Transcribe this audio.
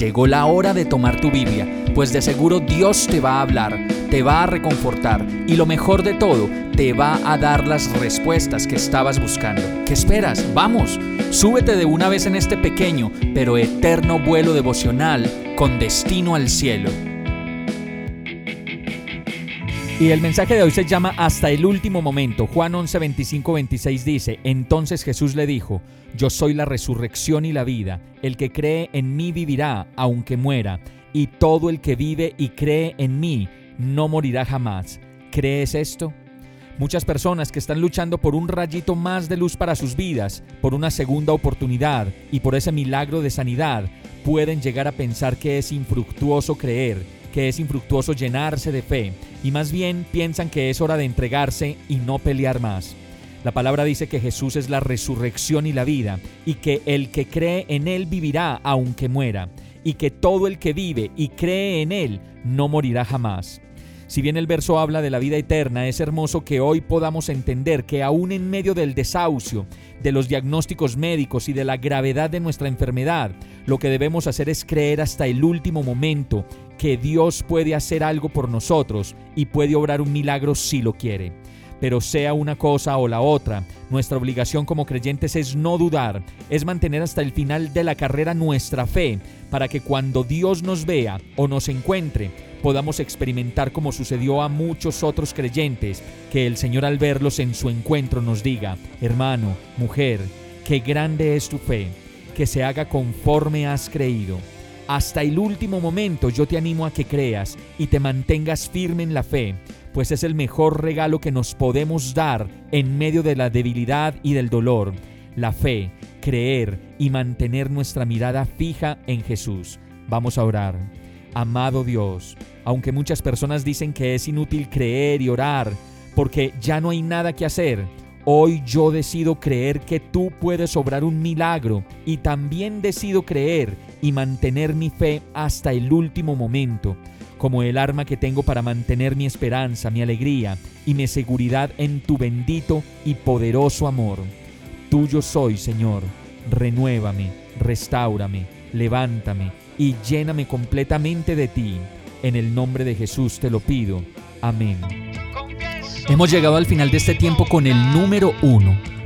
Llegó la hora de tomar tu Biblia, pues de seguro Dios te va a hablar, te va a reconfortar y lo mejor de todo, te va a dar las respuestas que estabas buscando. ¿Qué esperas? Vamos, súbete de una vez en este pequeño pero eterno vuelo devocional con destino al cielo. Y el mensaje de hoy se llama Hasta el último momento. Juan 11, 25, 26 dice, Entonces Jesús le dijo, Yo soy la resurrección y la vida, el que cree en mí vivirá, aunque muera, y todo el que vive y cree en mí no morirá jamás. ¿Crees esto? Muchas personas que están luchando por un rayito más de luz para sus vidas, por una segunda oportunidad y por ese milagro de sanidad, pueden llegar a pensar que es infructuoso creer que es infructuoso llenarse de fe y más bien piensan que es hora de entregarse y no pelear más. La palabra dice que Jesús es la resurrección y la vida y que el que cree en Él vivirá aunque muera y que todo el que vive y cree en Él no morirá jamás. Si bien el verso habla de la vida eterna, es hermoso que hoy podamos entender que aún en medio del desahucio, de los diagnósticos médicos y de la gravedad de nuestra enfermedad, lo que debemos hacer es creer hasta el último momento que Dios puede hacer algo por nosotros y puede obrar un milagro si lo quiere. Pero sea una cosa o la otra, nuestra obligación como creyentes es no dudar, es mantener hasta el final de la carrera nuestra fe, para que cuando Dios nos vea o nos encuentre, podamos experimentar como sucedió a muchos otros creyentes, que el Señor al verlos en su encuentro nos diga, hermano, mujer, qué grande es tu fe, que se haga conforme has creído. Hasta el último momento yo te animo a que creas y te mantengas firme en la fe, pues es el mejor regalo que nos podemos dar en medio de la debilidad y del dolor. La fe, creer y mantener nuestra mirada fija en Jesús. Vamos a orar. Amado Dios, aunque muchas personas dicen que es inútil creer y orar, porque ya no hay nada que hacer, Hoy yo decido creer que tú puedes obrar un milagro y también decido creer y mantener mi fe hasta el último momento, como el arma que tengo para mantener mi esperanza, mi alegría y mi seguridad en tu bendito y poderoso amor. Tuyo soy, Señor. Renuévame, restáurame, levántame y lléname completamente de ti. En el nombre de Jesús te lo pido. Amén. Hemos llegado al final de este tiempo con el número uno.